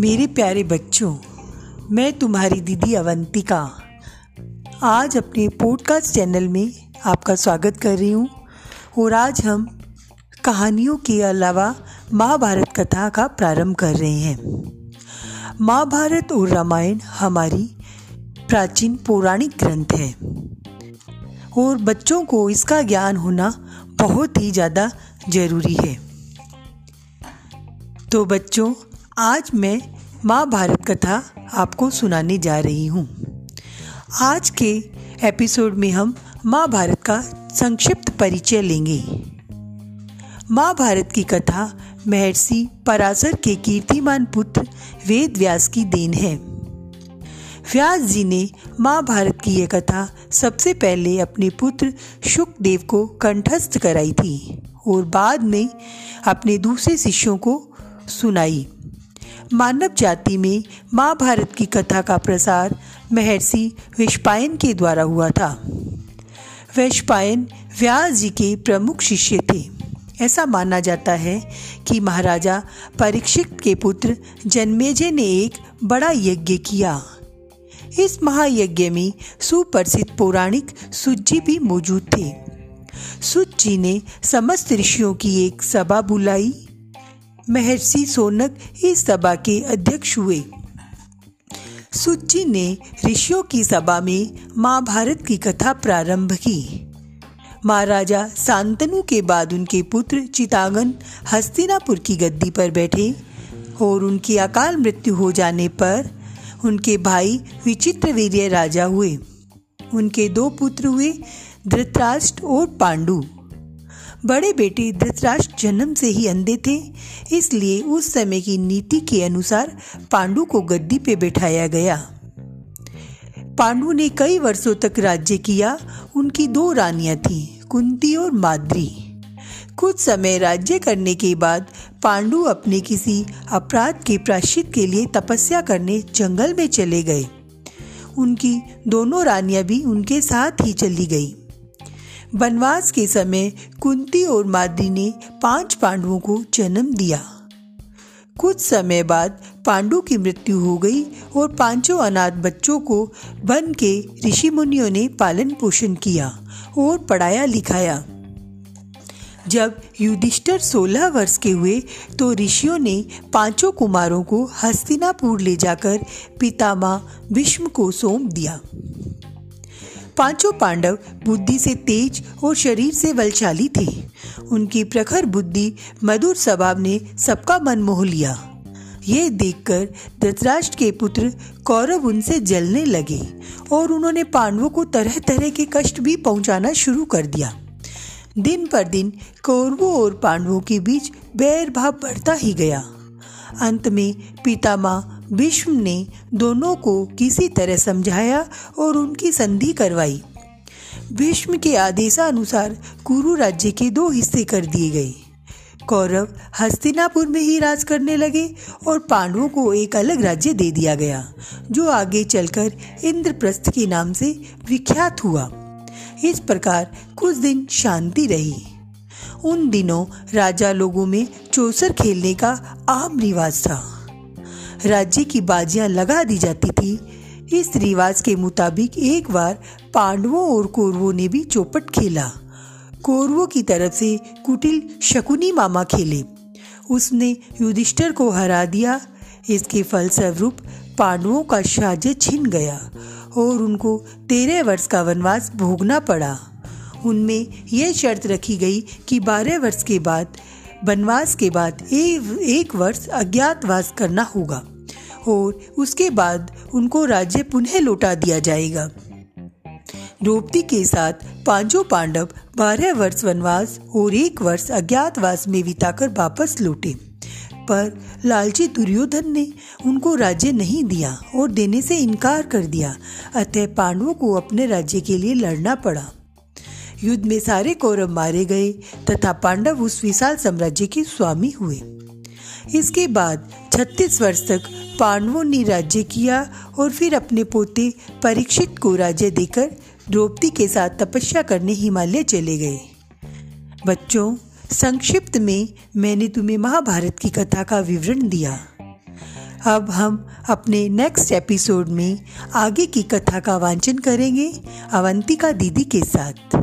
मेरे प्यारे बच्चों, मैं तुम्हारी दीदी अवंतिका। आज अपने पॉडकास्ट चैनल में आपका स्वागत कर रही हूँ और आज हम कहानियों के अलावा महाभारत कथा का प्रारंभ कर रहे हैं। महाभारत और रामायण हमारी प्राचीन पौराणिक ग्रंथ है और बच्चों को इसका ज्ञान होना बहुत ही ज़्यादा ज़रूरी है। तो बच्चों आज मैं महाभारत कथा आपको सुनाने जा रही हूँ। आज के एपिसोड में हम महाभारत का संक्षिप्त परिचय लेंगे। महाभारत की कथा महर्षि पराशर के कीर्तिमान पुत्र वेद व्यास की देन है। व्यास जी ने महाभारत की यह कथा सबसे पहले अपने पुत्र शुकदेव को कंठस्थ कराई थी और बाद में अपने दूसरे शिष्यों को सुनाई। मानव जाति में महाभारत की कथा का प्रसार महर्षि वैश्पायन के द्वारा हुआ था। वैश्पायन व्यास जी के प्रमुख शिष्य थे। ऐसा माना जाता है कि महाराजा परीक्षित के पुत्र जन्मेजय ने एक बड़ा यज्ञ किया। इस महायज्ञ में सुप्रसिद्ध पौराणिक सुज्जी भी मौजूद थे। सुज ने समस्त ऋषियों की एक सभा बुलाई। महर्षि सोनक इस सभा के अध्यक्ष हुए। सुच्ची ने ऋषियों की सभा में महाभारत की कथा प्रारंभ की। महाराजा सांतनु के बाद उनके पुत्र चितागन हस्तिनापुर की गद्दी पर बैठे और उनकी अकाल मृत्यु हो जाने पर उनके भाई विचित्र वीर्य राजा हुए। उनके दो पुत्र हुए धृतराष्ट्र और पांडु। बड़े बेटे धृतराष्ट्र जन्म से ही अंधे थे, इसलिए उस समय की नीति के अनुसार पांडु को गद्दी पे बैठाया गया। पांडु ने कई वर्षों तक राज्य किया, उनकी दो रानियाँ थीं, कुंती और माद्री। कुछ समय राज्य करने के बाद पांडु अपने किसी अपराध के प्राश्चित के लिए तपस्या करने जंगल में चले गए। उनकी दोनों रानियाँ भी उनके साथ ही चली गई। वनवास के समय कुंती और माद्री ने पाँच पांडवों को जन्म दिया। कुछ समय बाद पांडु की मृत्यु हो गई और पाँचों अनाथ बच्चों को वन के ऋषि मुनियों ने पालन पोषण किया और पढ़ाया लिखाया। जब युधिष्ठर सोलह वर्ष के हुए तो ऋषियों ने पाँचों कुमारों को हस्तिनापुर ले जाकर पितामह भीष्म को सौंप दिया। पाँचों पांडव बुद्धि से तेज और शरीर से बलशाली थे। उनकी प्रखर बुद्धि, मधुर स्वभाव ने सबका मन मोह लिया। ये देखकर धृतराष्ट्र के पुत्र कौरव उनसे जलने लगे और उन्होंने पांडवों को तरह तरह के कष्ट भी पहुंचाना शुरू कर दिया। दिन पर दिन कौरवों और पांडवों के बीच बैर भाव बढ़ता ही गया। अंत में पितामह भीष्म ने दोनों को किसी तरह समझाया और उनकी संधि करवाई। भीष्म के आदेशानुसार कुरु राज्य के दो हिस्से कर दिए गए। कौरव हस्तिनापुर में ही राज करने लगे और पांडवों को एक अलग राज्य दे दिया गया, जो आगे चलकर इंद्रप्रस्थ के नाम से विख्यात हुआ। इस प्रकार कुछ दिन शांति रही। उन दिनों राजा लोगों में चौसर खेलने का आम रिवाज था। राज्य की बाजियाँ लगा दी जाती थी। इस रिवाज के मुताबिक एक बार पांडवों और कौरवों ने भी चौपट खेला। कौरवों की तरफ़ से कुटिल शकुनी मामा खेले। उसने युधिष्ठर को हरा दिया। इसके फलस्वरूप पांडवों का शाज छिन गया और उनको तेरह वर्ष का वनवास भोगना पड़ा। उनमें यह शर्त रखी गई कि बारह वर्ष के बाद वनवास के बाद एक वर्ष अज्ञातवास करना होगा और उसके बाद उनको राज्य पुनः लौटा दिया जाएगा। द्रौपदी के साथ पाँचों पांडव बारह वर्ष वनवास और एक वर्ष अज्ञातवास में बिताकर वापस लौटे। पर लालची दुर्योधन ने उनको राज्य नहीं दिया और देने से इनकार कर दिया। अतः पांडवों को अपने राज्य के लिए लड़ना पड़ा। युद्ध में सारे कौरव मारे गए तथा पांडव उस विशाल साम्राज्य के स्वामी हुए। इसके बाद 36 वर्ष तक पांडवों ने राज्य किया और फिर अपने पोते परीक्षित को राज्य देकर द्रौपदी के साथ तपस्या करने हिमालय चले गए। बच्चों, संक्षिप्त में मैंने तुम्हें महाभारत की कथा का विवरण दिया। अब हम अपने नेक्स्ट एपिसोड में आगे की कथा का वांचन करेंगे अवंतिका दीदी के साथ।